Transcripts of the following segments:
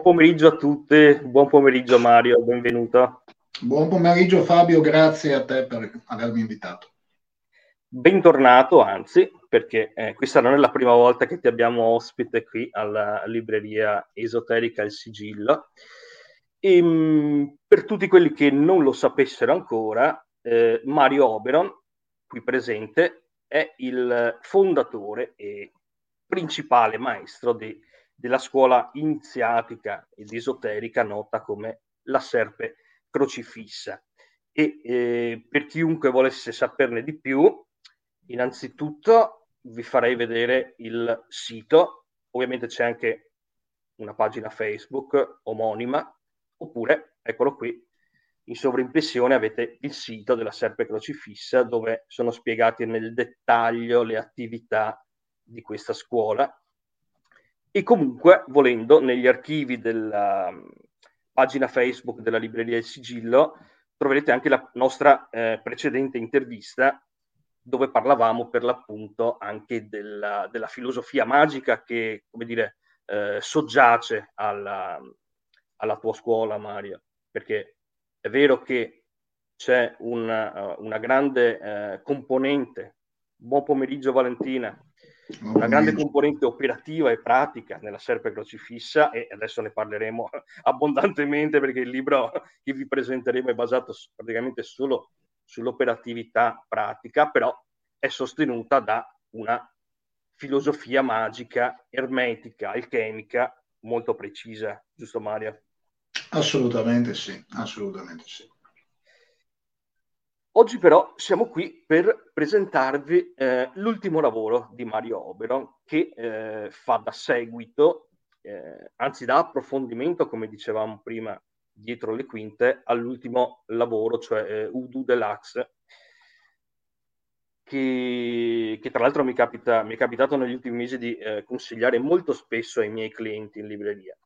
Buon pomeriggio a tutti, buon pomeriggio Mario, benvenuto. Buon pomeriggio Fabio, grazie a te per avermi invitato. Bentornato, anzi, perché eh, questa non è la prima volta che ti abbiamo ospite qui alla libreria esoterica Il Sigillo. E, ehm, mh, per tutti quelli che non lo sapessero ancora, eh, Mario Oberon, qui presente, è il fondatore e principale maestro di della scuola iniziatica ed esoterica nota come la serpe crocifissa. E eh, per chiunque volesse saperne di più, innanzitutto vi farei vedere il sito, ovviamente c'è anche una pagina Facebook omonima, oppure, eccolo qui, in sovrimpressione avete il sito della Serpe Crocifissa dove sono spiegate nel dettaglio le attività di questa scuola e comunque, volendo, negli archivi della pagina Facebook della Libreria del Sigillo troverete anche la nostra eh, precedente intervista dove parlavamo per l'appunto anche della, della filosofia magica che, come dire, eh, soggiace alla, alla, tua scuola, Mario, perché è vero che c'è una, una grande eh, componente. Buon pomeriggio Valentina una grande componente operativa e pratica nella serpe crocifissa e adesso ne parleremo abbondantemente perché il libro che vi presenteremo è basato praticamente solo sull'operatività pratica, però è sostenuta da una filosofia magica, ermetica, alchemica molto precisa, giusto Mario? Assolutamente sì, assolutamente sì. Oggi però siamo qui per presentarvi eh, l'ultimo lavoro di Mario Oberon che eh, fa da seguito, eh, anzi da approfondimento, come dicevamo prima, dietro le quinte, all'ultimo lavoro, cioè eh, Udo Deluxe, che, che, tra l'altro mi, capita, mi, è capitato negli ultimi mesi di eh, consigliare molto spesso ai miei clienti in libreria.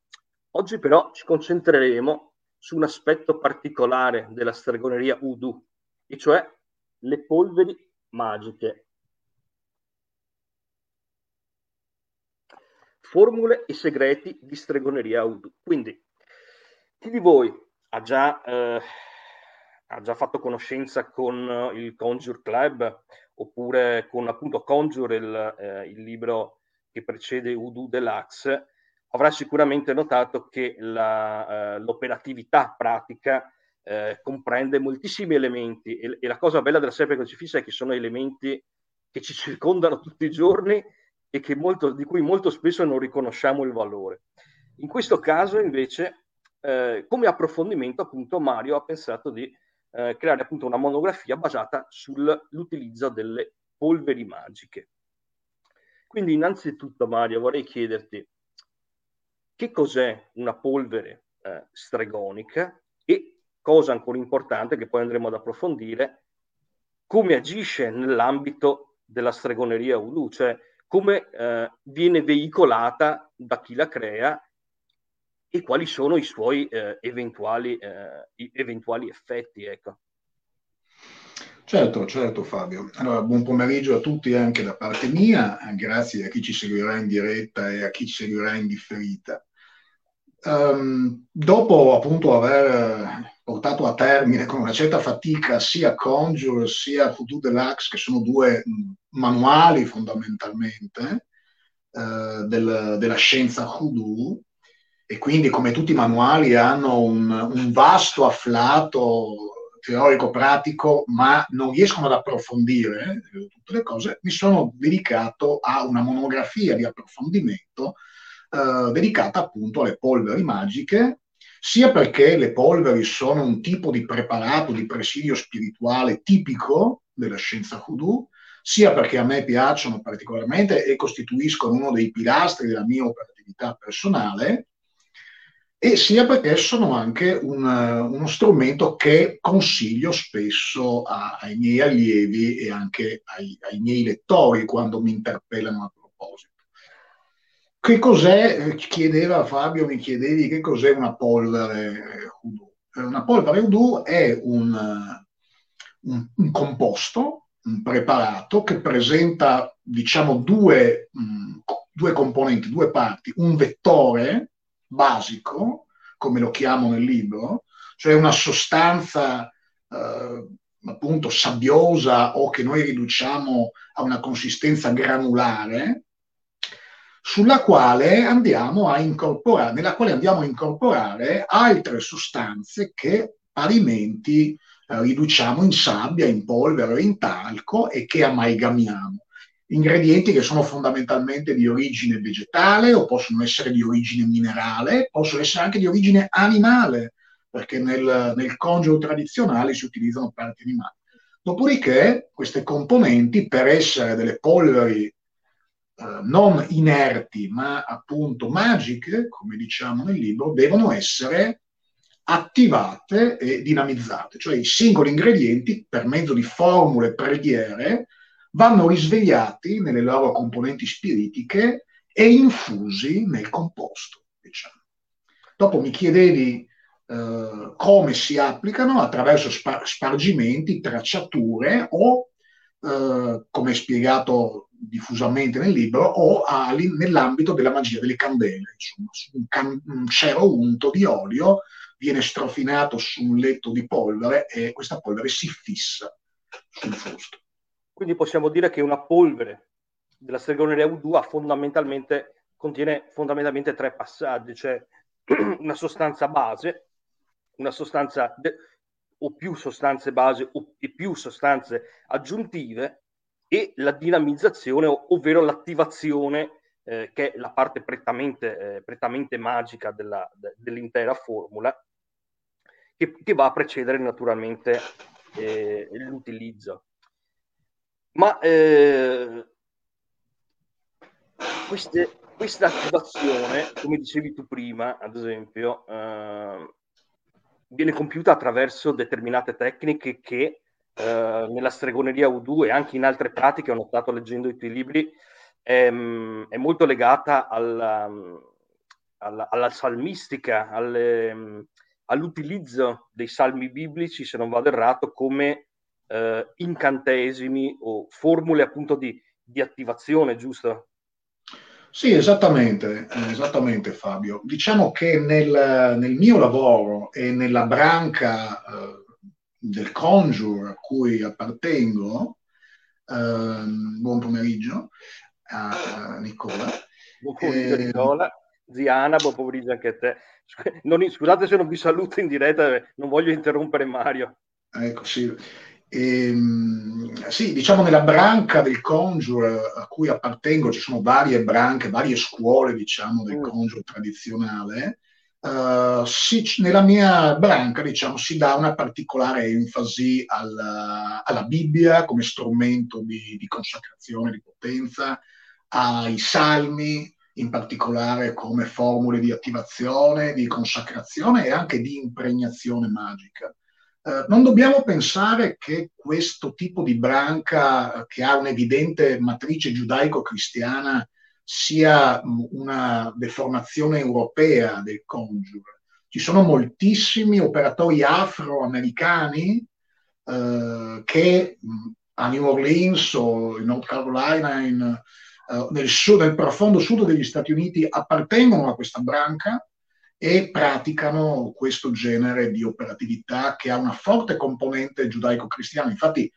Oggi però ci concentreremo su un aspetto particolare della stregoneria Udo e cioè le polveri magiche. Formule e segreti di stregoneria Udu. Quindi, chi di voi ha già, eh, ha già fatto conoscenza con il Conjure Club oppure con appunto Conjure, il, eh, il libro che precede Udu Deluxe, avrà sicuramente notato che la, eh, l'operatività pratica eh, comprende moltissimi elementi e, e, la cosa bella della serpe crocifissa è che sono elementi che ci circondano tutti i giorni e molto, di cui molto spesso non riconosciamo il valore. In questo caso invece, eh, come approfondimento, appunto, Mario ha pensato di eh, creare appunto una monografia basata sull'utilizzo delle polveri magiche. Quindi innanzitutto, Mario, vorrei chiederti che cos'è una polvere eh, stregonica e cosa ancora importante che poi andremo ad approfondire, come agisce nell'ambito della stregoneria Ulu, cioè come eh, viene veicolata da chi la crea e quali sono i suoi eh, eventuali, eh, eventuali, effetti. Ecco. Certo, certo Fabio. Allora, buon pomeriggio a tutti anche da parte mia, grazie a chi ci seguirà in diretta e a chi ci seguirà in differita. Um, dopo appunto aver portato a termine con una certa fatica sia Conjure sia Voodoo Deluxe, che sono due manuali fondamentalmente eh, del, della scienza Voodoo, e quindi come tutti i manuali hanno un, un vasto afflato teorico-pratico, ma non riescono ad approfondire eh, tutte le cose, mi sono dedicato a una monografia di approfondimento eh, dedicata appunto alle polveri magiche sia perché le polveri sono un tipo di preparato di presidio spirituale tipico della scienza voodoo, sia perché a me piacciono particolarmente e costituiscono uno dei pilastri della mia operatività personale, e sia perché sono anche un, uno strumento che consiglio spesso a, ai miei allievi e anche ai, ai miei lettori quando mi interpellano a proposito. Che cos'è, chiedeva Fabio, mi chiedevi che cos'è una polvere Udu. Una polvere Udu è un, un, un, composto, un preparato che presenta, diciamo, due, mh, due componenti, due parti, un vettore basico, come lo chiamo nel libro, cioè una sostanza eh, appunto sabbiosa o che noi riduciamo a una consistenza granulare, sulla quale andiamo a incorporare, nella quale andiamo a incorporare altre sostanze che parimenti eh, riduciamo in sabbia, in polvere in talco e che amalgamiamo. Ingredienti che sono fondamentalmente di origine vegetale o possono essere di origine minerale, possono essere anche di origine animale, perché nel, nel congiuro tradizionale si utilizzano parti animali. Dopodiché queste componenti, per essere delle polveri eh, non inerti, ma appunto magiche, come diciamo nel libro, devono essere attivate e dinamizzate, cioè i singoli ingredienti per mezzo di formule preghiere vanno risvegliati nelle loro componenti spiritiche e infusi nel composto. Diciamo. Dopo mi chiedevi eh, come si applicano attraverso spar- spargimenti, tracciature o, eh, come spiegato diffusamente nel libro o a, nell'ambito della magia delle candele. Insomma, un, can- un cero unto di olio viene strofinato su un letto di polvere e questa polvere si fissa sul fusto. Quindi possiamo dire che una polvere della stregoneria U2 fondamentalmente, contiene fondamentalmente tre passaggi, cioè una sostanza base, una sostanza de- o più sostanze base o più sostanze aggiuntive e la dinamizzazione, ovvero l'attivazione, eh, che è la parte prettamente, eh, prettamente magica della, de, dell'intera formula, che, che, va a precedere naturalmente eh, l'utilizzo. Ma eh, queste, questa attivazione, come dicevi tu prima, ad esempio, eh, viene compiuta attraverso determinate tecniche che eh, nella stregoneria U2 e anche in altre pratiche, ho notato leggendo i tuoi libri, ehm, è molto legata alla, alla, alla salmistica, alle, all'utilizzo dei salmi biblici, se non vado errato, come eh, incantesimi o formule appunto di, di attivazione, giusto? Sì, esattamente, esattamente Fabio. Diciamo che nel, nel mio lavoro e nella branca eh, del Conjure a cui appartengo, eh, buon pomeriggio a, a Nicola. Buon pomeriggio eh, Nicola, Ziana, buon pomeriggio anche a te. Non, scusate se non vi saluto in diretta, non voglio interrompere Mario. Ecco, sì. E, ehm, sì, diciamo nella branca del Conjure a cui appartengo ci sono varie branche, varie scuole, diciamo, del mm. Conjure tradizionale. Uh, si, nella mia branca, diciamo, si dà una particolare enfasi alla, alla Bibbia come strumento di, di, consacrazione, di potenza, ai salmi, in particolare come formule di attivazione, di consacrazione e anche di impregnazione magica. Eh, non dobbiamo pensare che questo tipo di branca eh, che ha un'evidente matrice giudaico-cristiana sia una deformazione europea del conjure. Ci sono moltissimi operatori afroamericani eh, che a New Orleans o in North Carolina, in, uh, nel, sud, nel profondo sud degli Stati Uniti, appartengono a questa branca e praticano questo genere di operatività che ha una forte componente giudaico-cristiana. Infatti,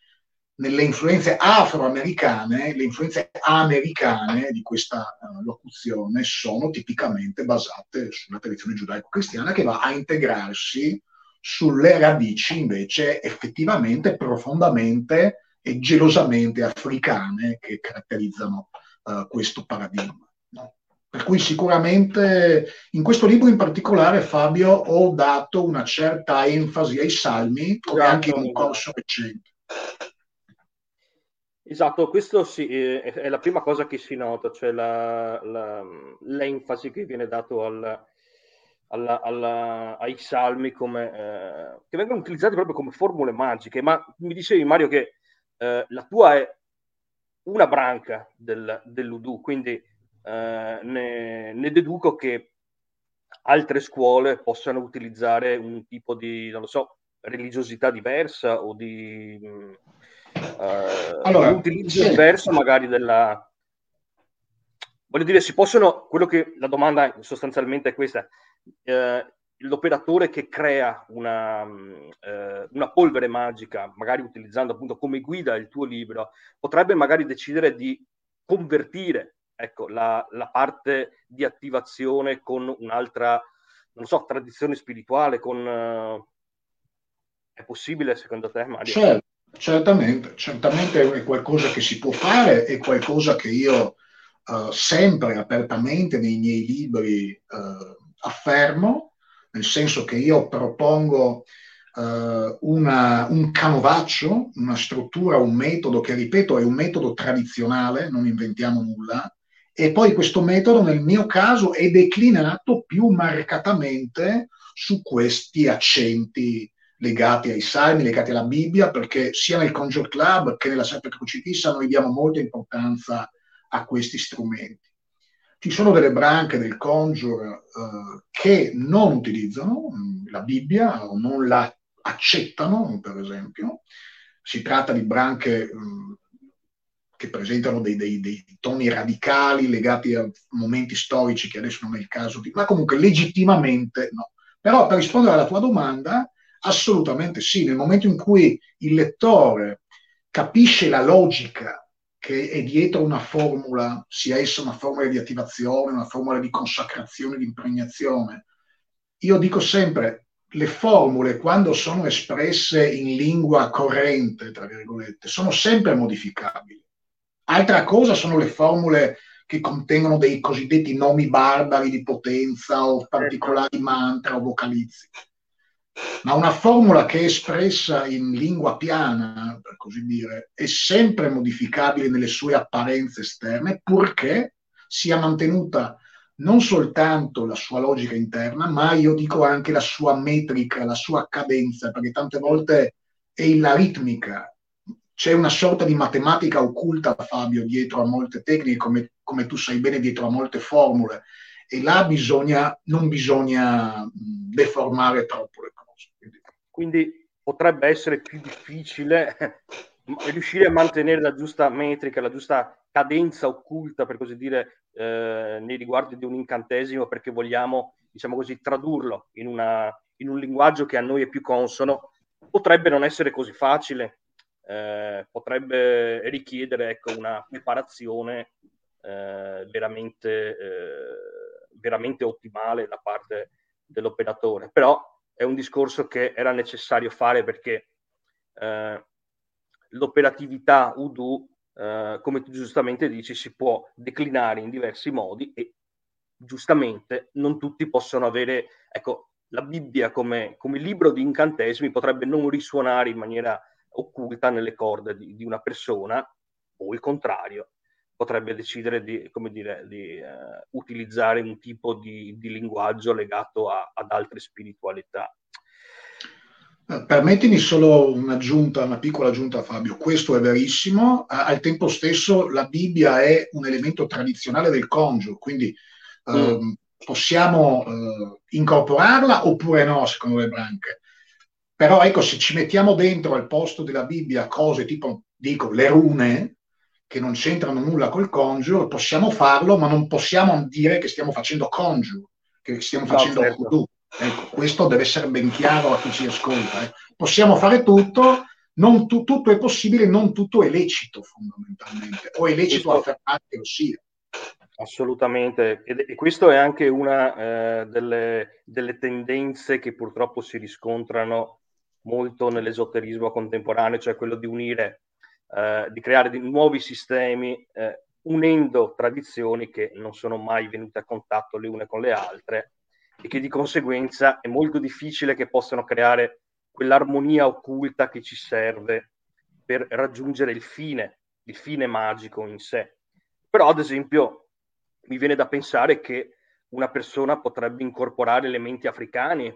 nelle influenze afroamericane, le influenze americane di questa uh, locuzione sono tipicamente basate sulla tradizione giudaico-cristiana che va a integrarsi sulle radici invece effettivamente profondamente e gelosamente africane che caratterizzano uh, questo paradigma. Per cui sicuramente in questo libro in particolare, Fabio, ho dato una certa enfasi ai salmi, come anche in un corso recente. Esatto, questo sì, è la prima cosa che si nota, cioè la, la, l'enfasi che viene dato al, alla, alla, ai salmi come, eh, che vengono utilizzati proprio come formule magiche. Ma mi dicevi, Mario, che eh, la tua è una branca del, dell'Udu, quindi eh, ne, ne, deduco che altre scuole possano utilizzare un tipo di, non lo so, religiosità diversa o di uh, allora, utilizzo sì. diverso magari della... Voglio dire, si possono, quello che la domanda sostanzialmente è questa, eh, l'operatore che crea una, eh, una, polvere magica, magari utilizzando appunto come guida il tuo libro, potrebbe magari decidere di convertire ecco, la, la parte di attivazione con un'altra, non so, tradizione spirituale, con... Uh, è possibile secondo te, Mario? Certo, certamente, certamente è qualcosa che si può fare, è qualcosa che io uh, sempre apertamente nei miei libri uh, affermo, nel senso che io propongo uh, una, un canovaccio, una struttura, un metodo che, ripeto, è un metodo tradizionale, non inventiamo nulla, e poi questo metodo nel mio caso è declinato più marcatamente su questi accenti legati ai salmi, legati alla Bibbia, perché sia nel Conjure Club che nella Santa Crocifissa noi diamo molta importanza a questi strumenti. Ci sono delle branche del Conjure eh, che non utilizzano mm, la Bibbia o non la accettano, per esempio. Si tratta di branche mm, che presentano dei, dei, dei, toni radicali legati a momenti storici che adesso non è il caso di... ma comunque legittimamente no. Però per rispondere alla tua domanda, assolutamente sì, nel momento in cui il lettore capisce la logica che è dietro una formula, sia essa una formula di attivazione, una formula di consacrazione, di impregnazione. Io dico sempre, le formule, quando sono espresse in lingua corrente, tra virgolette, sono sempre modificabili. Altra cosa sono le formule che contengono dei cosiddetti nomi barbari di potenza o particolari mantra o vocalizzi ma una formula che è espressa in lingua piana, per così dire, è sempre modificabile nelle sue apparenze esterne, purché sia mantenuta non soltanto la sua logica interna, ma io dico anche la sua metrica, la sua cadenza, perché tante volte è la ritmica. C'è una sorta di matematica occulta, Fabio, dietro a molte tecniche, come, come tu sai bene, dietro a molte formule. E là bisogna, non bisogna deformare troppo le quindi potrebbe essere più difficile riuscire a mantenere la giusta metrica, la giusta cadenza occulta, per così dire, eh, nei riguardi di un incantesimo, perché vogliamo, diciamo così, tradurlo in, una, in, un linguaggio che a noi è più consono, potrebbe non essere così facile, eh, potrebbe richiedere ecco, una preparazione eh, veramente, eh, veramente ottimale da parte dell'operatore. Però è un discorso che era necessario fare perché eh, l'operatività Udo, eh, come tu giustamente dici, si può declinare in diversi modi e giustamente non tutti possono avere, ecco, la Bibbia come, come libro di incantesimi potrebbe non risuonare in maniera occulta nelle corde di, di una persona o il contrario potrebbe decidere di, come dire, di uh, utilizzare un tipo di, di linguaggio legato a, ad altre spiritualità. Eh, permettimi solo un'aggiunta, una piccola aggiunta Fabio, questo è verissimo, al tempo stesso la Bibbia è un elemento tradizionale del congiuro, quindi mm. eh, possiamo eh, incorporarla oppure no, secondo le branche. Però ecco, se ci mettiamo dentro al posto della Bibbia cose tipo, dico, le rune, che non c'entrano nulla col congiuro, possiamo farlo, ma non possiamo dire che stiamo facendo congiuro, che stiamo facendo no, certo. Ecco, questo deve essere ben chiaro a chi ci ascolta. Eh. Possiamo fare tutto, non tu, tutto è possibile, non tutto è lecito fondamentalmente, o è lecito questo... affermare che lo sia. Assolutamente, e, e questo è anche una eh, delle, delle tendenze che purtroppo si riscontrano molto nell'esoterismo contemporaneo, cioè quello di unire eh, di creare di nuovi sistemi eh, unendo tradizioni che non sono mai venute a contatto le une con le altre e che di conseguenza è molto difficile che possano creare quell'armonia occulta che ci serve per raggiungere il fine, il fine magico in sé. Però, ad esempio, mi viene da pensare che una persona potrebbe incorporare elementi africani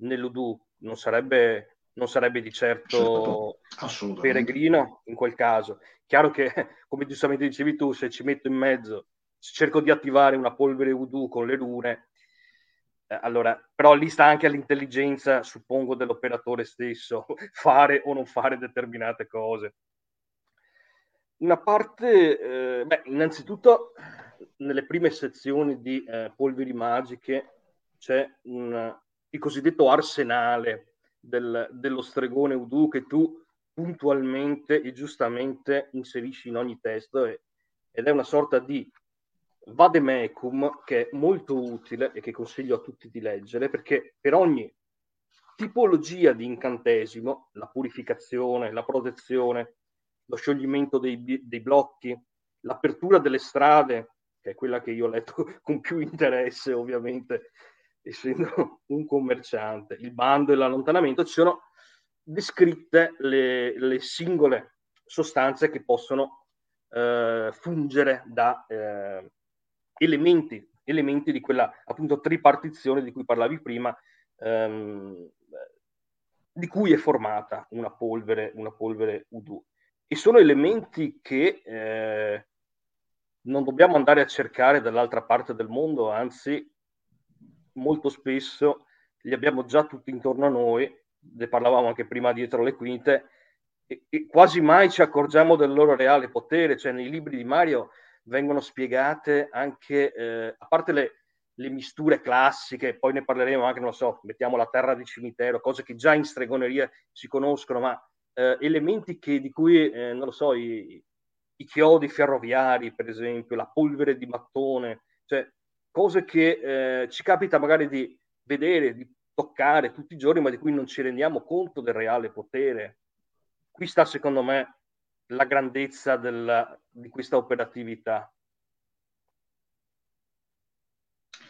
nell'Udu, non sarebbe non sarebbe di certo, certo peregrino in quel caso. Chiaro che, come giustamente dicevi tu, se ci metto in mezzo, se cerco di attivare una polvere voodoo con le rune, eh, allora, però lì sta anche all'intelligenza, suppongo, dell'operatore stesso, fare o non fare determinate cose. Una parte, eh, beh, innanzitutto, nelle prime sezioni di eh, polveri magiche c'è un, il cosiddetto arsenale del, dello stregone Udu che tu puntualmente e giustamente inserisci in ogni testo e, ed è una sorta di vademecum che è molto utile e che consiglio a tutti di leggere perché per ogni tipologia di incantesimo, la purificazione, la protezione, lo scioglimento dei, dei blocchi, l'apertura delle strade, che è quella che io ho letto con più interesse ovviamente, essendo un commerciante, il bando e l'allontanamento, ci sono descritte le, le singole sostanze che possono eh, fungere da eh, elementi, elementi di quella appunto tripartizione di cui parlavi prima, ehm, di cui è formata una polvere, una polvere Udu. E sono elementi che eh, non dobbiamo andare a cercare dall'altra parte del mondo, anzi molto spesso li abbiamo già tutti intorno a noi ne parlavamo anche prima dietro le quinte, e, e quasi mai ci accorgiamo del loro reale potere, cioè nei libri di Mario vengono spiegate anche, eh, a parte le, le, misture classiche, poi ne parleremo anche, non lo so, mettiamo la terra di cimitero, cose che già in stregoneria si conoscono, ma eh, elementi che, di cui, eh, non lo so, i, i, chiodi ferroviari, per esempio, la polvere di mattone, cioè cose che eh, ci capita magari di vedere, di toccare tutti i giorni, ma di cui non ci rendiamo conto del reale potere. Qui sta, secondo me, la grandezza della, di questa operatività.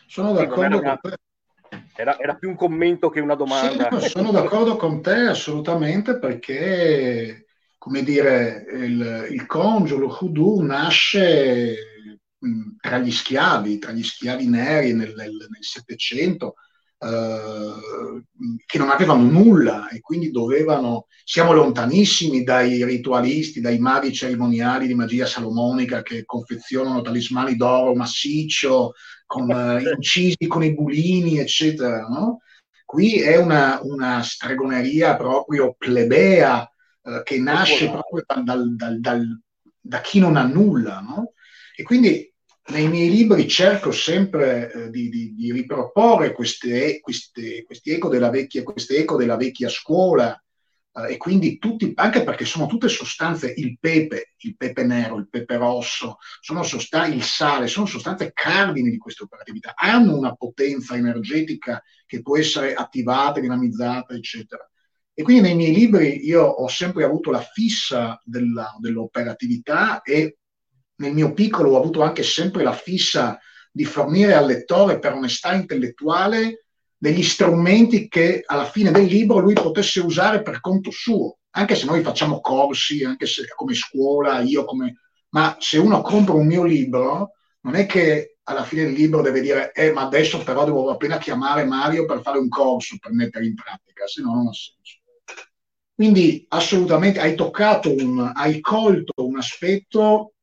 Sono d'accordo con te. Era, era, più un commento che una domanda. Sì, sono d'accordo con te assolutamente perché, come dire, il, il congiolo Hoodoo nasce tra gli schiavi, tra gli schiavi neri nel, nel, nel Settecento, eh, che non avevano nulla e quindi dovevano, siamo lontanissimi dai ritualisti, dai maghi cerimoniali di magia salomonica che confezionano talismani d'oro massiccio, con uh, incisi con i bulini, eccetera. No? Qui è una, una, stregoneria proprio plebea uh, che nasce proprio dal, dal, dal, da chi non ha nulla. No? E quindi nei miei libri cerco sempre eh, di, di, di, riproporre queste, queste, questi eco della vecchia, queste eco della vecchia scuola eh, e quindi tutti, anche perché sono tutte sostanze, il pepe, il pepe nero, il pepe rosso, sono sostanze, il sale, sono sostanze cardini di queste operatività, hanno una potenza energetica che può essere attivata, dinamizzata, eccetera. E quindi nei miei libri io ho sempre avuto la fissa della, dell'operatività e nel mio piccolo ho avuto anche sempre la fissa di fornire al lettore per onestà intellettuale degli strumenti che alla fine del libro lui potesse usare per conto suo, anche se noi facciamo corsi, anche se come scuola, io come... Ma se uno compra un mio libro, non è che alla fine del libro deve dire, eh, ma adesso però devo appena chiamare Mario per fare un corso, per mettere in pratica, se no non ha senso. Quindi assolutamente hai toccato un, hai colto un aspetto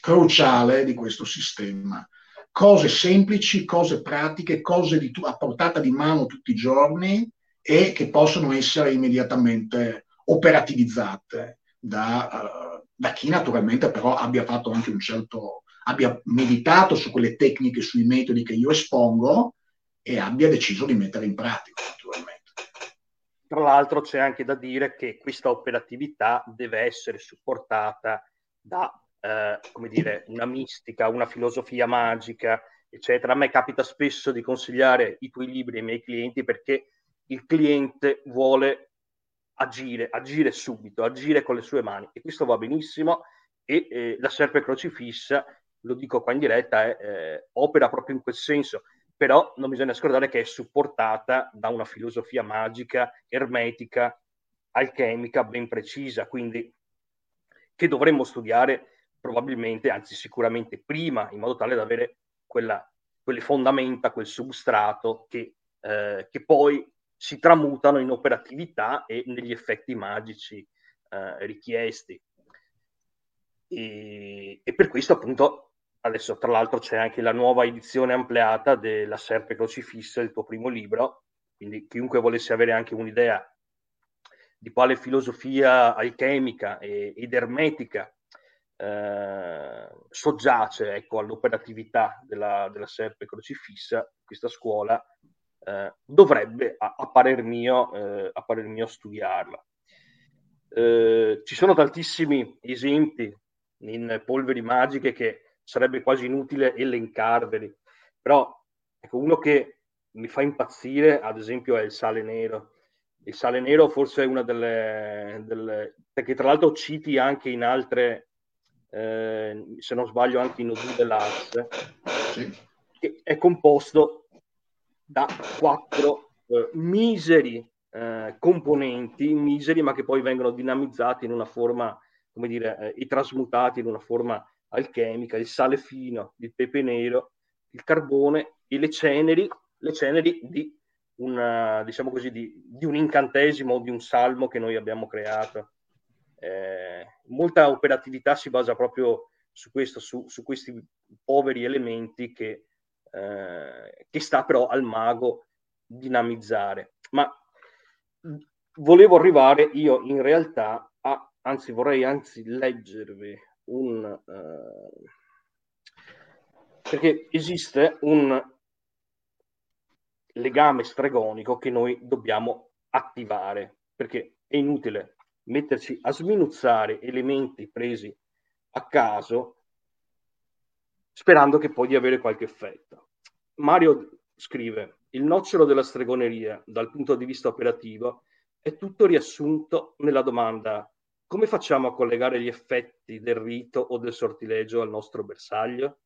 cruciale di questo sistema. Cose semplici, cose pratiche, cose di, a portata di mano tutti i giorni e che possono essere immediatamente operativizzate da, uh, da chi naturalmente però abbia fatto anche un certo, abbia meditato su quelle tecniche, sui metodi che io espongo e abbia deciso di mettere in pratica naturalmente. Tra l'altro c'è anche da dire che questa operatività deve essere supportata da eh, come dire, una mistica, una filosofia magica, eccetera. A me capita spesso di consigliare i tuoi libri ai miei clienti perché il cliente vuole agire, agire subito, agire con le sue mani. E questo va benissimo e eh, la serpe crocifissa, lo dico qua in diretta, eh, opera proprio in quel senso, però non bisogna scordare che è supportata da una filosofia magica, ermetica, alchemica ben precisa, quindi che dovremmo studiare probabilmente, anzi sicuramente prima, in modo tale da avere quella, quelle fondamenta, quel substrato che, eh, che, poi si tramutano in operatività e negli effetti magici eh, richiesti. E, e, per questo appunto adesso tra l'altro c'è anche la nuova edizione ampliata della Serpe Crocifissa, il tuo primo libro, quindi chiunque volesse avere anche un'idea di quale filosofia alchemica ed ermetica eh, soggiace ecco, all'operatività della, della serpe crocifissa, questa scuola eh, dovrebbe, a, a, parer mio, eh, a parer mio studiarla. Eh, ci sono tantissimi esempi in polveri magiche che sarebbe quasi inutile elencarveli, però ecco, uno che mi fa impazzire, ad esempio, è il sale nero. Il sale nero forse è una delle, delle che tra l'altro citi anche in altre, eh, se non sbaglio anche in Odu dell'Ars, sì. che è composto da quattro eh, miseri eh, componenti, miseri ma che poi vengono dinamizzati in una forma, come dire, eh, e trasmutati in una forma alchemica, il sale fino, il pepe nero, il carbone e le ceneri, le ceneri di, una, diciamo così, di, di un incantesimo o di un salmo che noi abbiamo creato. Eh, molta operatività si basa proprio su questo, su, su questi poveri elementi che, eh, che sta però al mago dinamizzare. Ma volevo arrivare io in realtà a, anzi vorrei anzi leggervi un... Uh, perché esiste un legame stregonico che noi dobbiamo attivare, perché è inutile metterci a sminuzzare elementi presi a caso sperando che poi di avere qualche effetto. Mario scrive, il nocciolo della stregoneria dal punto di vista operativo è tutto riassunto nella domanda come facciamo a collegare gli effetti del rito o del sortilegio al nostro bersaglio?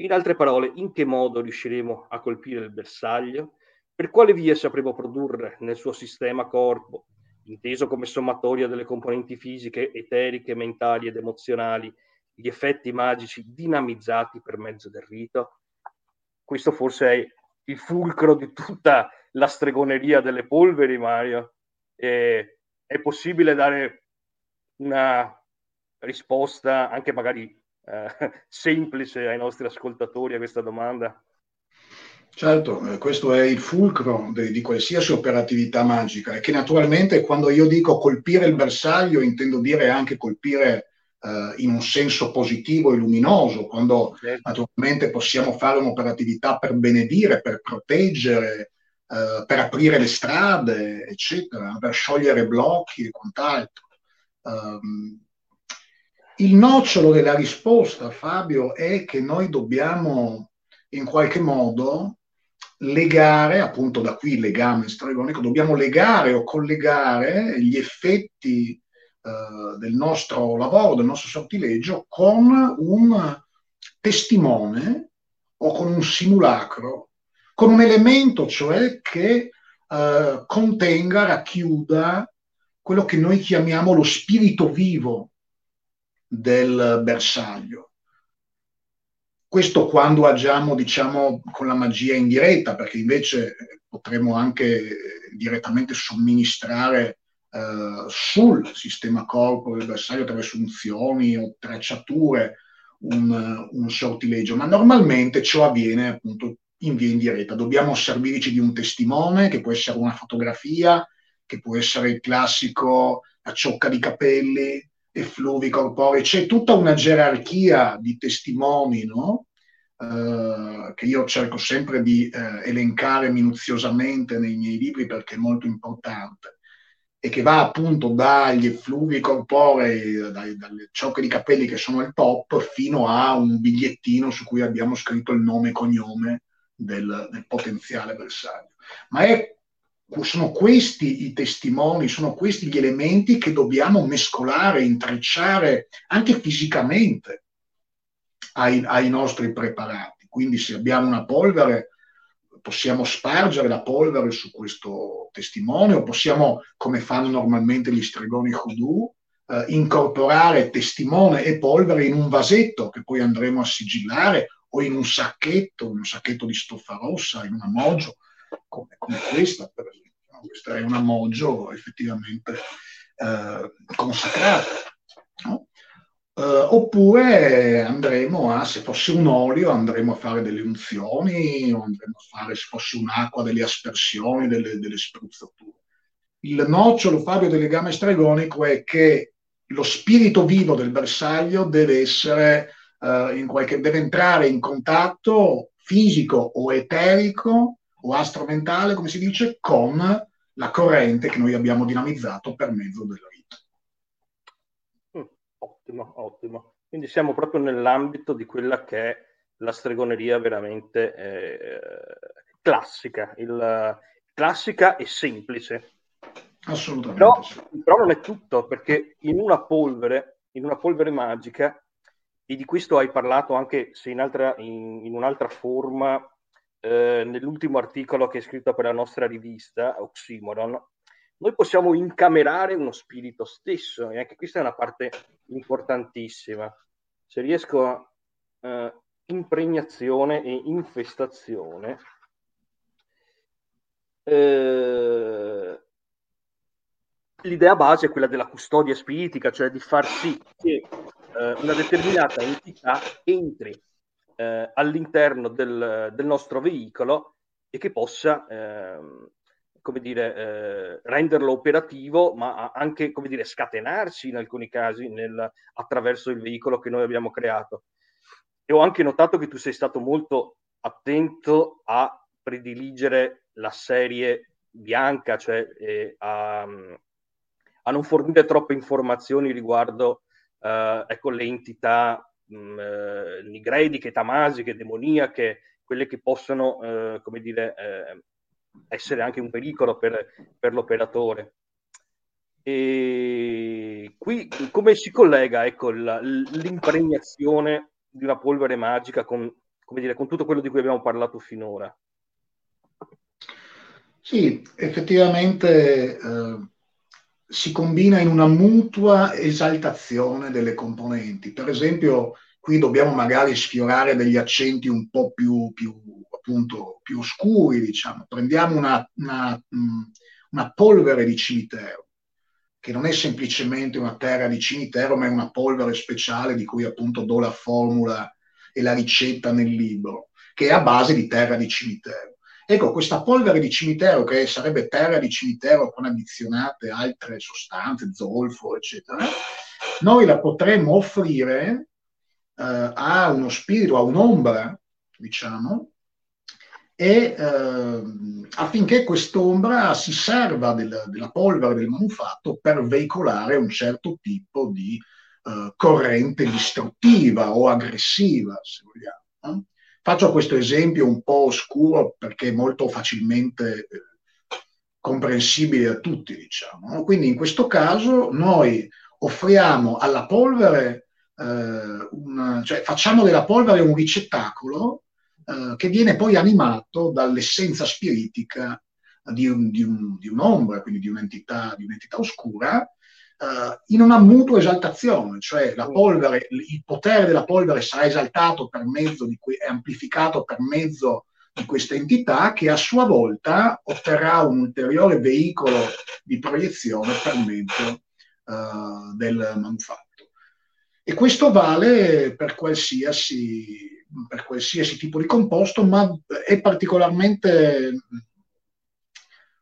In altre parole, in che modo riusciremo a colpire il bersaglio? Per quale via sapremo produrre nel suo sistema corpo, inteso come sommatoria delle componenti fisiche, eteriche, mentali ed emozionali, gli effetti magici dinamizzati per mezzo del rito? Questo forse è il fulcro di tutta la stregoneria delle polveri, Mario. E è possibile dare una risposta anche magari eh, semplice ai nostri ascoltatori a questa domanda? Certo, eh, questo è il fulcro di, di, qualsiasi operatività magica e che naturalmente quando io dico colpire il bersaglio intendo dire anche colpire eh, in un senso positivo e luminoso, quando certo. naturalmente possiamo fare un'operatività per benedire, per proteggere, eh, per aprire le strade, eccetera, per sciogliere blocchi e quant'altro. Um, il nocciolo della risposta, Fabio, è che noi dobbiamo in qualche modo legare, appunto da qui il legame stregonico, dobbiamo legare o collegare gli effetti eh, del nostro lavoro, del nostro sortileggio, con un testimone o con un simulacro, con un elemento cioè che eh, contenga, racchiuda quello che noi chiamiamo lo spirito vivo del bersaglio. Questo quando agiamo, diciamo, con la magia in diretta, perché invece potremmo anche direttamente somministrare eh, sul sistema corpo del bersaglio attraverso unzioni o tracciature un, un sortileggio, ma normalmente ciò avviene appunto in via indiretta. Dobbiamo servirci di un testimone, che può essere una fotografia, che può essere il classico a ciocca di capelli, effluvi corporei, c'è tutta una gerarchia di testimoni, no? Uh, che io cerco sempre di uh, elencare minuziosamente nei miei libri perché è molto importante e che va appunto dagli effluvi corporei, dai, dalle ciocche di capelli che sono il top, fino a un bigliettino su cui abbiamo scritto il nome e cognome del, del potenziale bersaglio. Ma è, sono questi i testimoni, sono questi gli elementi che dobbiamo mescolare, intrecciare anche fisicamente ai, ai nostri preparati. Quindi se abbiamo una polvere possiamo spargere la polvere su questo testimone o possiamo, come fanno normalmente gli stregoni hoodoo, eh, incorporare testimone e polvere in un vasetto che poi andremo a sigillare o in un sacchetto, in un sacchetto di stoffa rossa, in una moggio come, come questa, per esempio. Questa è una moggio effettivamente eh, consacrata. No? Uh, oppure andremo a, se fosse un olio, andremo a fare delle unzioni, o andremo a fare, se fosse un'acqua, delle aspersioni, delle, delle spruzzature. Il nocciolo, Fabio, del legame stregonico è che lo spirito vivo del bersaglio deve essere, uh, in qualche, deve entrare in contatto fisico o eterico o astro mentale, come si dice, con la corrente che noi abbiamo dinamizzato per mezzo del rito. Mm, ottimo, ottimo. Quindi siamo proprio nell'ambito di quella che è la stregoneria veramente eh, classica, il, classica e semplice. Assolutamente. Però, però, non è tutto, perché in una polvere, in una polvere magica, e di questo hai parlato anche se in, altra, in, in un'altra forma eh, nell'ultimo articolo che hai scritto per la nostra rivista, Oxymoron, noi possiamo incamerare uno spirito stesso, e anche questa è una parte importantissima. Se riesco a eh, impregnazione e infestazione, eh, l'idea base è quella della custodia spiritica, cioè di far sì che eh, una determinata entità entri eh, all'interno del, del, nostro veicolo e che possa, ehm, come dire, eh, renderlo operativo, ma anche, come dire, scatenarsi in alcuni casi nel, attraverso il veicolo che noi abbiamo creato. E ho anche notato che tu sei stato molto attento a prediligere la serie bianca, cioè eh, a, a, non fornire troppe informazioni riguardo eh, ecco, le entità mh, mm, eh, nigreidiche, tamasiche, demoniache, quelle che possono, eh, come dire, eh, essere anche un pericolo per, per l'operatore. E qui come si collega ecco, la, l'impregnazione di una polvere magica con, dire, con tutto quello di cui abbiamo parlato finora? Sì, effettivamente eh, si combina in una mutua esaltazione delle componenti. Per esempio, qui dobbiamo magari sfiorare degli accenti un po' più, più, appunto, più oscuri, diciamo. Prendiamo una, una, una polvere di cimitero, che non è semplicemente una terra di cimitero, ma è una polvere speciale di cui appunto do la formula e la ricetta nel libro, che è a base di terra di cimitero. Ecco, questa polvere di cimitero, che sarebbe terra di cimitero con addizionate altre sostanze, zolfo, eccetera, noi la potremmo offrire eh, a uno spirito, a un'ombra, diciamo, e eh, affinché quest'ombra si serva del, della polvere del manufatto per veicolare un certo tipo di eh, corrente distruttiva o aggressiva, se vogliamo. Faccio questo esempio un po' oscuro perché è molto facilmente eh, comprensibile a tutti, diciamo. Quindi in questo caso noi offriamo alla polvere, eh, una, cioè facciamo della polvere un ricettacolo eh, che viene poi animato dall'essenza spiritica di, un, di, un, di un'ombra, quindi di un'entità, di un'entità oscura, uh, in una mutua esaltazione, cioè mm. polvere, il potere della polvere sarà esaltato per mezzo di que- amplificato per mezzo di questa entità che a sua volta otterrà un ulteriore veicolo di proiezione per mezzo uh, del manufatto. E questo vale per qualsiasi, per qualsiasi tipo di composto, ma è particolarmente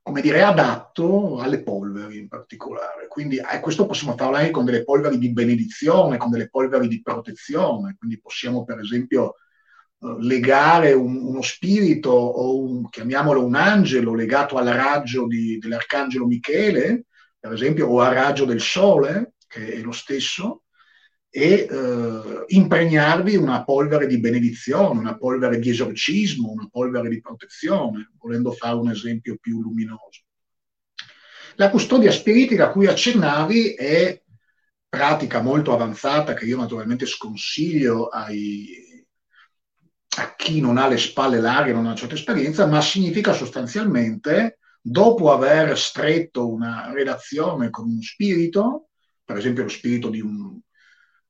come dire, adatto alle polveri in particolare. Quindi eh, questo possiamo farlo anche con delle polveri di benedizione, con delle polveri di protezione. Quindi possiamo, per esempio, eh, legare un, uno spirito o un, chiamiamolo un angelo legato al raggio di, dell'arcangelo Michele, per esempio, o al raggio del sole, che è lo stesso, e eh, impregnarvi una polvere di benedizione, una polvere di esorcismo, una polvere di protezione, volendo fare un esempio più luminoso. La custodia spiritica a cui accennavi è pratica molto avanzata che io naturalmente sconsiglio ai, a chi non ha le spalle larghe, non ha una certa esperienza, ma significa sostanzialmente, dopo aver stretto una relazione con uno spirito, per esempio lo spirito di un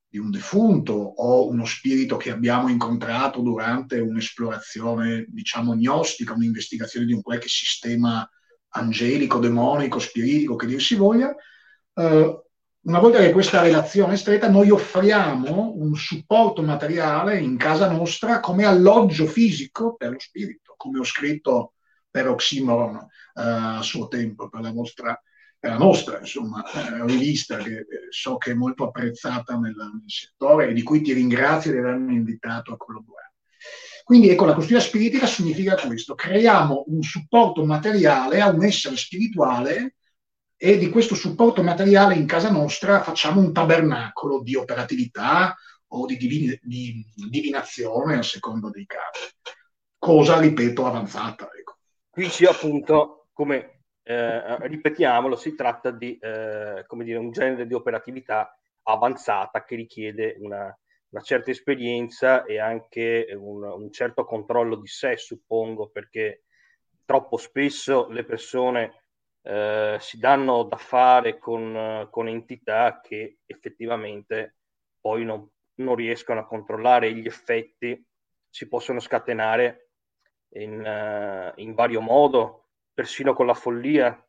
di un defunto o uno spirito che abbiamo incontrato durante un'esplorazione, diciamo, gnostica, un'investigazione di un qualche sistema angelico, demonico, spiritico, che dir si voglia, eh, una volta che questa relazione è stretta, noi offriamo un supporto materiale in casa nostra come alloggio fisico per lo spirito, come ho scritto per Oxymoron eh, a suo tempo, per la vostra è la nostra insomma, rivista che eh, so che è molto apprezzata nel, nel, settore e di cui ti ringrazio di avermi invitato a collaborare. Quindi ecco, la custodia spiritica significa questo, creiamo un supporto materiale a un essere spirituale e di questo supporto materiale in casa nostra facciamo un tabernacolo di operatività o di, divini, di divinazione a seconda dei casi. Cosa, ripeto, avanzata. Ecco. Qui ci appunto, come eh, ripetiamolo, si tratta di eh, dire, un genere di operatività avanzata che richiede una, una certa esperienza e anche un, un, certo controllo di sé, suppongo, perché troppo spesso le persone eh, si danno da fare con, con, entità che effettivamente poi non, non, riescono a controllare gli effetti, si possono scatenare in, uh, in vario modo, persino con la follia,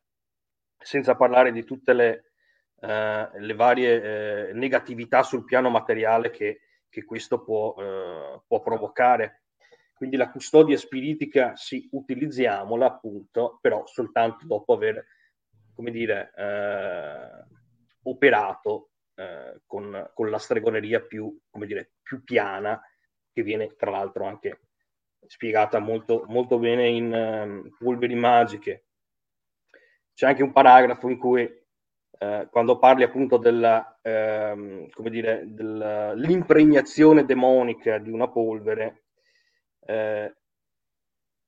senza parlare di tutte le, uh, le varie uh, negatività sul piano materiale che che questo può, eh, può provocare. Quindi la custodia spiritica sì, utilizziamola appunto, però soltanto dopo aver, come dire, eh, operato eh, con, con, la stregoneria più, come dire, più piana, che viene tra l'altro anche spiegata molto, molto bene in um, Polveri Magiche. C'è anche un paragrafo in cui eh, quando parli appunto della, ehm, come dire, dell'impregnazione demonica di una polvere, eh,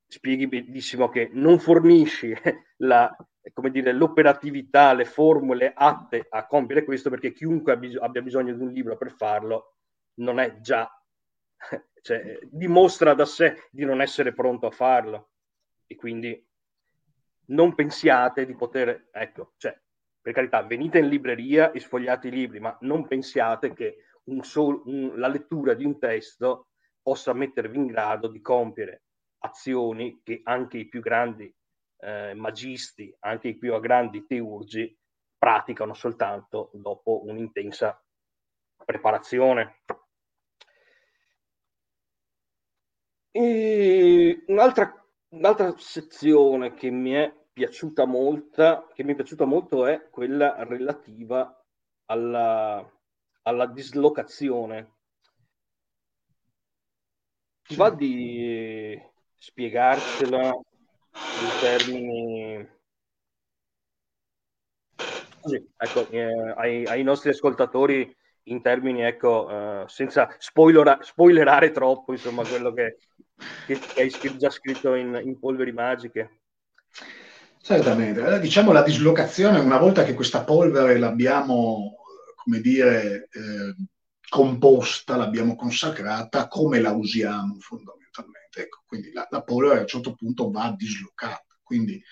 spieghi benissimo che non fornisci la, come dire, l'operatività, le formule atte a compiere questo perché chiunque abbia bisogno di un libro per farlo non è già, cioè, dimostra da sé di non essere pronto a farlo e quindi non pensiate di poter, ecco, cioè, per carità, venite in libreria e sfogliate i libri, ma non pensiate che un sol- un, la lettura di un testo possa mettervi in grado di compiere azioni che anche i più grandi eh, magisti, anche i più grandi teurgi praticano soltanto dopo un'intensa preparazione. E un'altra, un'altra sezione che mi è piaciuta molto, che mi è piaciuta molto è quella relativa alla, alla dislocazione. Ti va di spiegarcela in termini sì, ecco, eh, ai, ai, nostri ascoltatori in termini, ecco, eh, senza spoilera, spoilerare troppo, insomma, quello che, che, hai già scritto in, in Polveri Magiche. Certamente, diciamo la dislocazione, una volta che questa polvere l'abbiamo, come dire, eh, composta, l'abbiamo consacrata, come la usiamo fondamentalmente? Ecco, quindi la, la, polvere a un certo punto va dislocata, quindi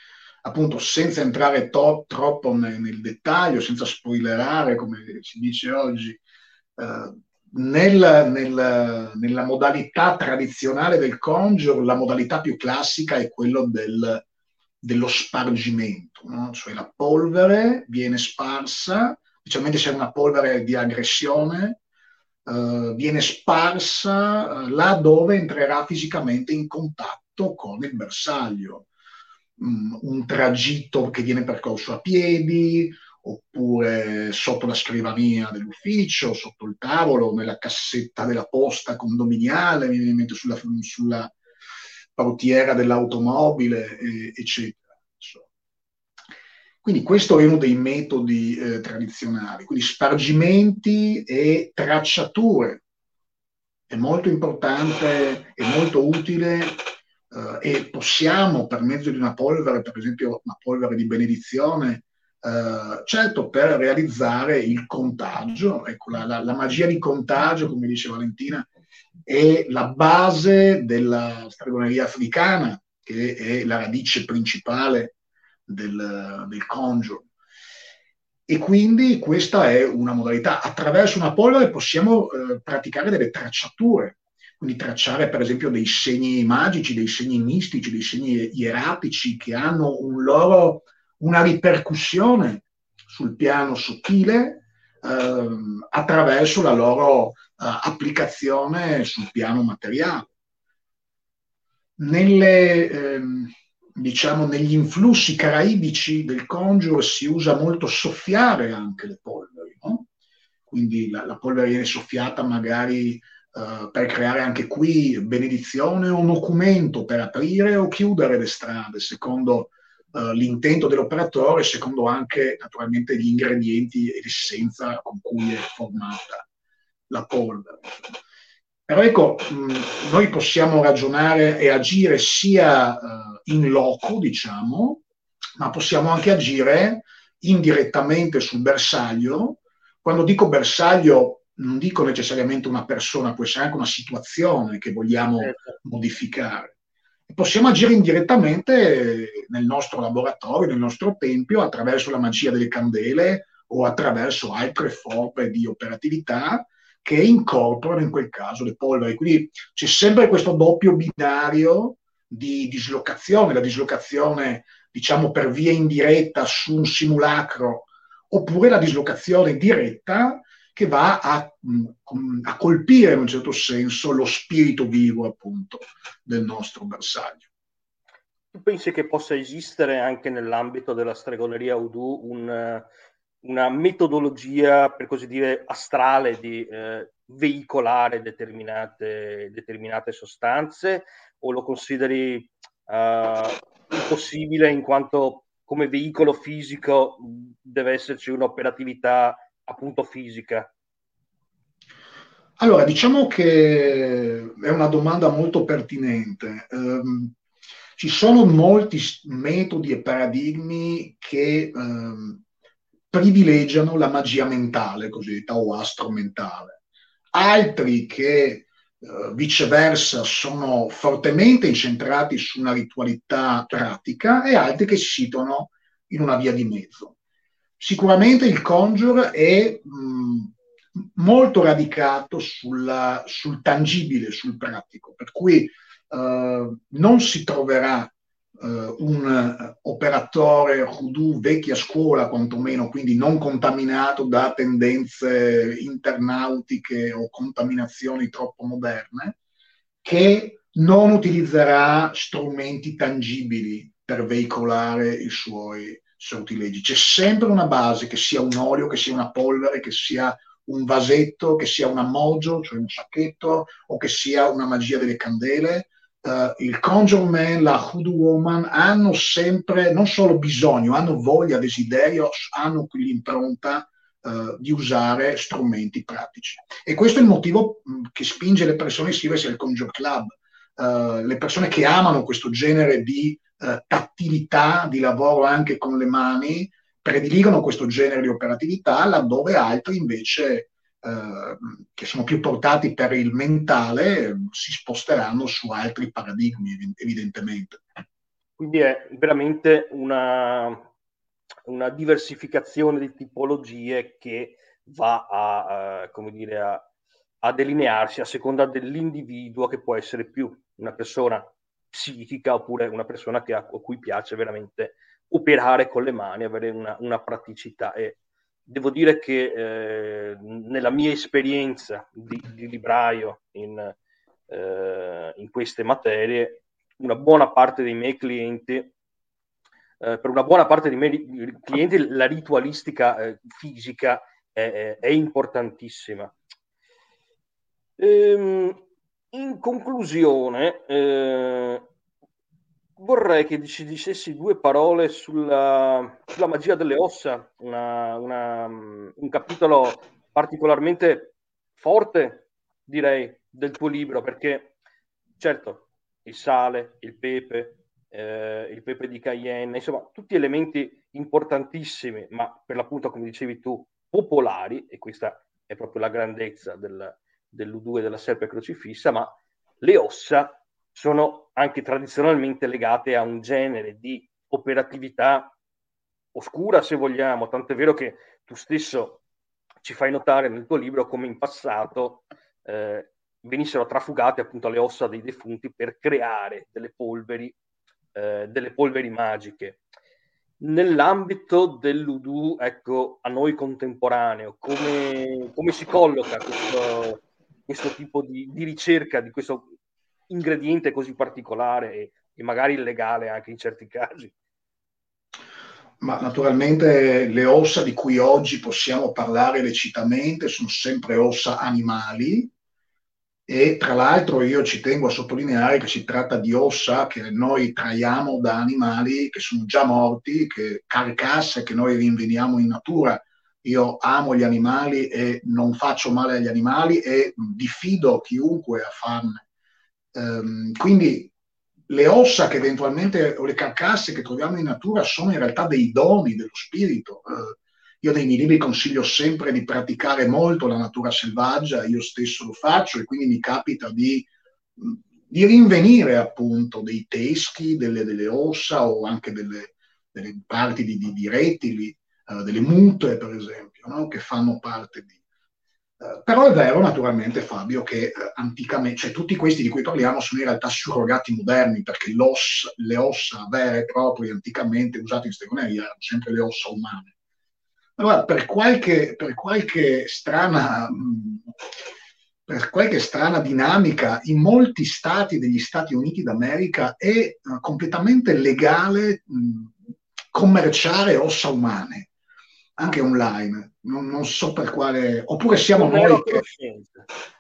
appunto senza entrare to- troppo nel, nel, dettaglio, senza spoilerare, come si dice oggi, eh, nel, nel, nella modalità tradizionale del conjure, la modalità più classica è quella del dello spargimento, no? cioè la polvere viene sparsa, specialmente se è una polvere di aggressione, eh, viene sparsa eh, là dove entrerà fisicamente in contatto con il bersaglio. Mm, un tragitto che viene percorso a piedi, oppure sotto la scrivania dell'ufficio, sotto il tavolo, nella cassetta della posta condominiale, mi viene in mente sulla, sulla portiera dell'automobile, eh, eccetera. Quindi questo è uno dei metodi eh, tradizionali, quindi spargimenti e tracciature. È molto importante, è molto utile eh, e possiamo per mezzo di una polvere, per esempio una polvere di benedizione, Uh, certo per realizzare il contagio, ecco, la, la, la, magia di contagio, come dice Valentina, è la base della stregoneria africana, che è la radice principale del, del conjure. E quindi questa è una modalità. Attraverso una polvere possiamo eh, praticare delle tracciature, quindi tracciare per esempio dei segni magici, dei segni mistici, dei segni ieratici che hanno un loro, una ripercussione sul piano sottile eh, attraverso la loro uh, applicazione sul piano materiale. Nelle, ehm, diciamo, negli influssi caraibici del conjure si usa molto soffiare anche le polveri, no? quindi la, la, polvere viene soffiata magari uh, per creare anche qui benedizione o documento per aprire o chiudere le strade, secondo uh, l'intento dell'operatore, secondo anche naturalmente gli ingredienti e l'essenza con cui è formata la polvere. Però ecco, mh, noi possiamo ragionare e agire sia uh, in loco, diciamo, ma possiamo anche agire indirettamente sul bersaglio. Quando dico bersaglio non dico necessariamente una persona, può essere anche una situazione che vogliamo certo. modificare. Possiamo agire indirettamente nel nostro laboratorio, nel nostro tempio, attraverso la magia delle candele o attraverso altre forme di operatività che incorporano in quel caso le polveri. Quindi c'è sempre questo doppio binario di dislocazione, la dislocazione diciamo per via indiretta su un simulacro, oppure la dislocazione diretta che va a, a colpire in un certo senso lo spirito vivo appunto del nostro bersaglio. Tu pensi che possa esistere anche nell'ambito della stregoneria Udu un, una metodologia, per così dire, astrale di eh, veicolare determinate, determinate, sostanze o lo consideri uh, impossibile in quanto come veicolo fisico deve esserci un'operatività appunto fisica? Allora, diciamo che è una domanda molto pertinente. Um, ci sono molti metodi e paradigmi che um, privilegiano la magia mentale, cosiddetta o astromentale. Altri che uh, viceversa sono fortemente incentrati su una ritualità pratica e altri che si situano in una via di mezzo. Sicuramente il Conjure è mh, molto radicato sulla, sul tangibile, sul pratico, per cui uh, non si troverà uh, un operatore hoodoo vecchia scuola, quantomeno, quindi non contaminato da tendenze internautiche o contaminazioni troppo moderne, che non utilizzerà strumenti tangibili per veicolare i suoi sortilegi. C'è sempre una base, che sia un olio, che sia una polvere, che sia un vasetto, che sia un ammoggio, cioè un sacchetto, o che sia una magia delle candele. Uh, il Conjure Man, la Hoodoo Woman hanno sempre non solo bisogno, hanno voglia, desiderio, hanno l'impronta uh, di usare strumenti pratici. E questo è il motivo mh, che spinge le persone a iscriversi al Conjure Club. Uh, le persone che amano questo genere di eh, tattilità di lavoro anche con le mani prediligono questo genere di operatività, laddove altri invece eh, che sono più portati per il mentale si sposteranno su altri paradigmi, evidentemente. Quindi è veramente una, una diversificazione di tipologie che va a, uh, come dire, a, a delinearsi a seconda dell'individuo che può essere più una persona psichica oppure una persona che, a, cui piace veramente operare con le mani, avere una, una praticità. E devo dire che eh, nella mia esperienza di, di libraio in, eh, in, queste materie, una buona parte dei miei clienti, eh, per una buona parte dei miei clienti, la ritualistica eh, fisica è, è, è importantissima. Ehm, in conclusione, eh, vorrei che ci dicessi due parole sulla, sulla magia delle ossa, una, una, un capitolo particolarmente forte, direi, del tuo libro, perché certo, il sale, il pepe, eh, il pepe di Cayenne, insomma, tutti elementi importantissimi, ma per l'appunto, come dicevi tu, popolari, e questa è proprio la grandezza del, dell'U2 e della serpe crocifissa, ma le ossa sono anche tradizionalmente legate a un genere di operatività oscura, se vogliamo, tant'è vero che tu stesso ci fai notare nel tuo libro come in passato eh, venissero trafugate appunto le ossa dei defunti per creare delle polveri, eh, delle polveri magiche. Nell'ambito dell'Udu, ecco, a noi contemporaneo, come, come si colloca questo, questo tipo di, di, ricerca di questo ingrediente così particolare e, e magari illegale anche in certi casi. Ma naturalmente le ossa di cui oggi possiamo parlare lecitamente sono sempre ossa animali e tra l'altro io ci tengo a sottolineare che si tratta di ossa che noi traiamo da animali che sono già morti, che carcasse che noi rinveniamo in natura. Io amo gli animali e non faccio male agli animali e diffido chiunque a farne. Um, quindi le ossa che eventualmente o le carcasse che troviamo in natura sono in realtà dei doni dello spirito. Uh, io nei miei libri consiglio sempre di praticare molto la natura selvaggia, io stesso lo faccio e quindi mi capita di, di rinvenire appunto dei teschi, delle, delle, ossa o anche delle, delle parti di, di, di rettili, uh, delle mute per esempio, no? che fanno parte di... Uh, però è vero naturalmente Fabio che uh, anticamente, cioè tutti questi di cui parliamo sono in realtà surrogati moderni perché le ossa vere e proprie anticamente usate in stregoneria erano sempre le ossa umane allora, per qualche, per qualche strana per qualche strana dinamica, in molti stati degli Stati Uniti d'America è uh, completamente legale mh, commerciare ossa umane, anche online. Non, non, so per quale... Oppure siamo non noi che...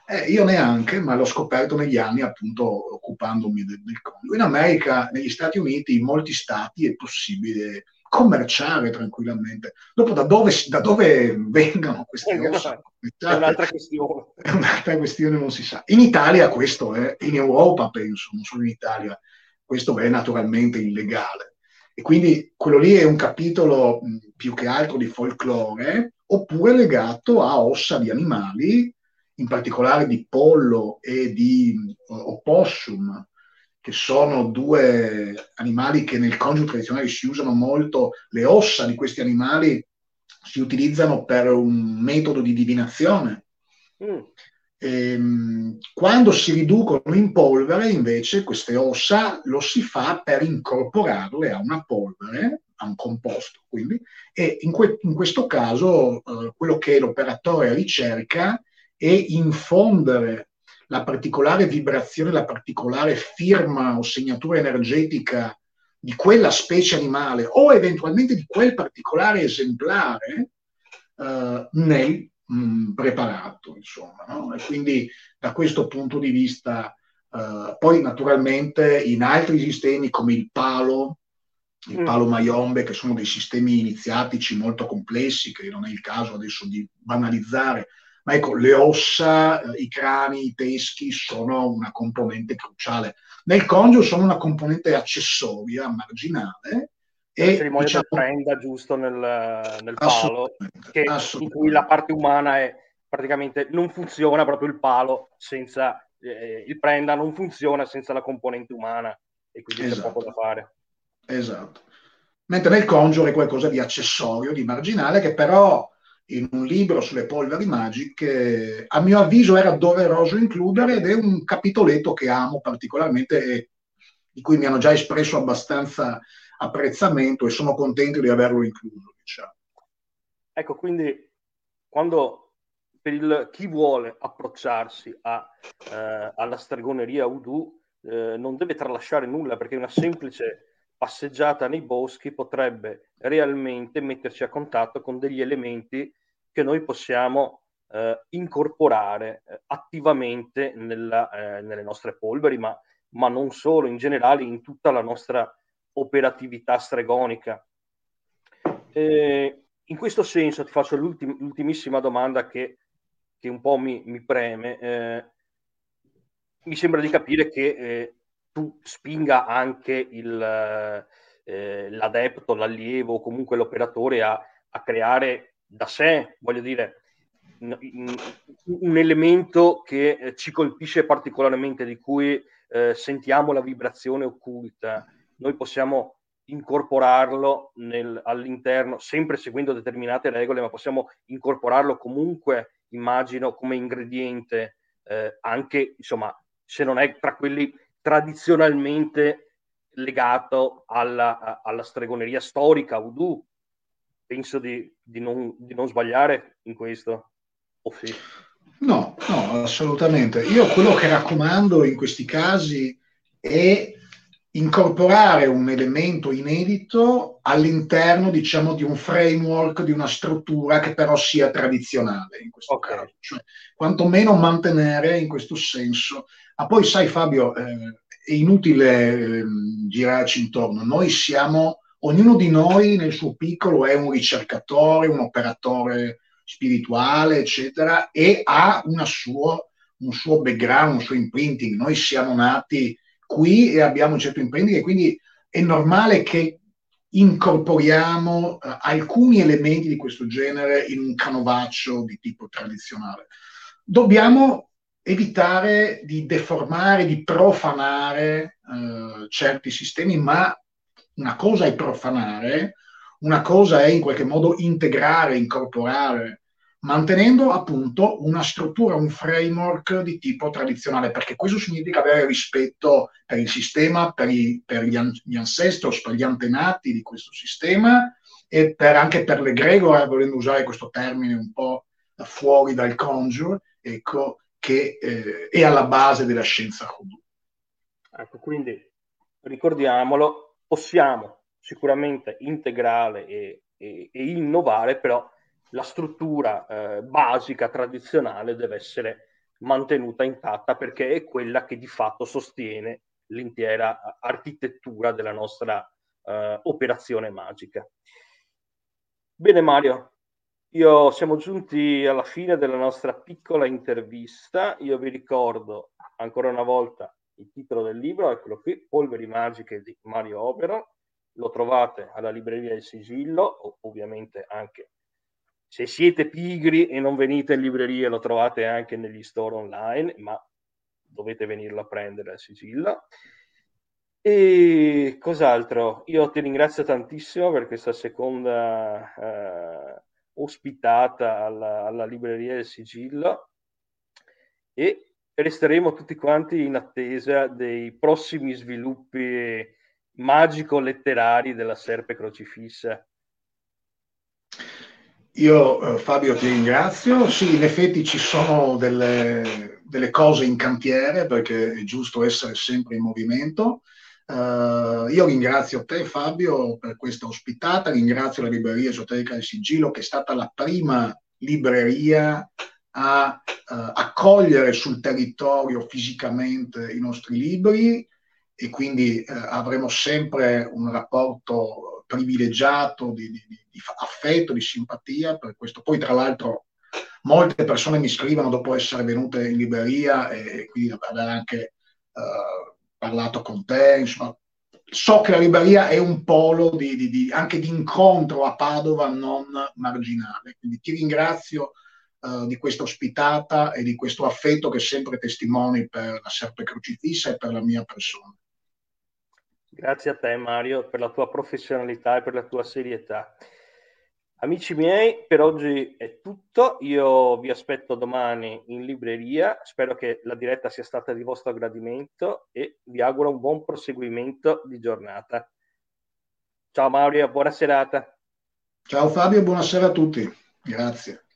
Eh, io neanche, ma l'ho scoperto negli anni appunto occupandomi del, del conto. In America, negli Stati Uniti, in molti stati è possibile commerciare tranquillamente. Dopo da dove, da dove vengano queste ossa? È un'altra questione. È un'altra questione, non si sa. In Italia questo è, in Europa penso, non solo in Italia, questo è naturalmente illegale. E quindi quello lì è un capitolo più che altro di folklore, oppure legato a ossa di animali, in particolare di pollo e di opossum, che sono due animali che nel congiuro tradizionale si usano molto, le ossa di questi animali si utilizzano per un metodo di divinazione. Mm. Ehm, quando si riducono in polvere, invece, queste ossa lo si fa per incorporarle a una polvere, a un composto, quindi, e in, que- in questo caso eh, quello che l'operatore ricerca è infondere la particolare vibrazione, la particolare firma o segnatura energetica di quella specie animale o eventualmente di quel particolare esemplare eh, nel mh, mm, preparato, insomma. No? E quindi da questo punto di vista, eh, poi naturalmente in altri sistemi come il palo, il mm. palo Mayombe, che sono dei sistemi iniziatici molto complessi, che non è il caso adesso di banalizzare, ma ecco, le ossa, i crani, i teschi sono una componente cruciale. Nel congio sono una componente accessoria, marginale. E la cerimonia diciamo, prenda giusto nel, nel palo, che, in cui la parte umana è praticamente non funziona proprio il palo senza eh, il prenda, non funziona senza la componente umana e quindi esatto. c'è poco da fare. Esatto. Mentre nel congio è qualcosa di accessorio, di marginale, che però in un libro sulle polveri magiche, a mio avviso era doveroso includere ed è un capitoletto che amo particolarmente e di cui mi hanno già espresso abbastanza apprezzamento e sono contento di averlo incluso. Diciamo. Ecco, quindi quando per il, chi vuole approcciarsi a, eh, alla stregoneria Udu eh, non deve tralasciare nulla perché una semplice passeggiata nei boschi potrebbe realmente metterci a contatto con degli elementi che noi possiamo eh, incorporare eh, attivamente nella, eh, nelle nostre polveri, ma, ma, non solo, in generale in tutta la nostra operatività stregonica. in questo senso ti faccio l'ultim- l'ultimissima domanda che, che, un po' mi, mi preme. Eh, mi sembra di capire che eh, tu spinga anche il, eh, l'adepto, l'allievo o comunque l'operatore a, a creare da sé, voglio dire, un elemento che eh, ci colpisce particolarmente, di cui eh, sentiamo la vibrazione occulta, noi possiamo incorporarlo nel, all'interno, sempre seguendo determinate regole, ma possiamo incorporarlo comunque, immagino, come ingrediente, eh, anche, insomma, se non è tra quelli tradizionalmente legato alla, alla stregoneria storica, voodoo, penso di, di, non, di non, sbagliare in questo. Oh, sì. No, no, assolutamente. Io quello che raccomando in questi casi è incorporare un elemento inedito all'interno, diciamo, di un framework, di una struttura che però sia tradizionale in questo okay. caso, cioè quantomeno mantenere in questo senso. Ma poi sai Fabio, eh, è inutile eh, girarci intorno, noi siamo, ognuno di noi nel suo piccolo è un ricercatore, un operatore spirituale, eccetera, e ha suo, un suo background, un suo imprinting. Noi siamo nati qui e abbiamo un certo imprinting quindi è normale che incorporiamo uh, alcuni elementi di questo genere in un canovaccio di tipo tradizionale. Dobbiamo evitare di deformare, di profanare uh, certi sistemi, ma una cosa è profanare, una cosa è in qualche modo integrare, incorporare mantenendo appunto una struttura, un framework di tipo tradizionale, perché questo significa avere rispetto per il sistema, per, i, per gli, an- gli, ancestors, per gli antenati di questo sistema e per, anche per l'egregore, volendo usare questo termine un po' fuori dal conjure, ecco, che eh, è alla base della scienza Hoodoo. Ecco, quindi ricordiamolo, possiamo sicuramente integrare e, e, e innovare, però la struttura eh, basica tradizionale deve essere mantenuta intatta perché è quella che di fatto sostiene l'intera architettura della nostra eh, operazione magica. Bene Mario, io siamo giunti alla fine della nostra piccola intervista. Io vi ricordo ancora una volta il titolo del libro, eccolo qui, Polveri magiche di Mario Obero. Lo trovate alla libreria del Sigillo, ovviamente anche se siete pigri e non venite in libreria, lo trovate anche negli store online, ma dovete venirlo a prendere al sigillo. E cos'altro? Io ti ringrazio tantissimo per questa seconda eh, ospitata alla, alla, libreria del sigillo e resteremo tutti quanti in attesa dei prossimi sviluppi magico-letterari della Serpe Crocifissa. Io eh, Fabio ti ringrazio, sì in effetti ci sono delle, delle, cose in cantiere perché è giusto essere sempre in movimento. Uh, io ringrazio te Fabio per questa ospitata, ringrazio la libreria esoterica del Sigillo che è stata la prima libreria a uh, accogliere sul territorio fisicamente i nostri libri. E quindi uh, avremo sempre un rapporto privilegiato di, di, di, affetto, di simpatia per questo. Poi tra l'altro molte persone mi scrivono dopo essere venute in libreria e quindi aver anche uh, parlato con te, insomma, so che la libreria è un polo di, di, di, anche di incontro a Padova non marginale. Quindi ti ringrazio uh, di questa ospitata e di questo affetto che sempre testimoni per la Serpe Crocifissa e per la mia persona. Grazie a te Mario per la tua professionalità e per la tua serietà. Amici miei, per oggi è tutto. Io vi aspetto domani in libreria. Spero che la diretta sia stata di vostro gradimento e vi auguro un buon proseguimento di giornata. Ciao Mario, buona serata. Ciao Fabio, buonasera a tutti. Grazie.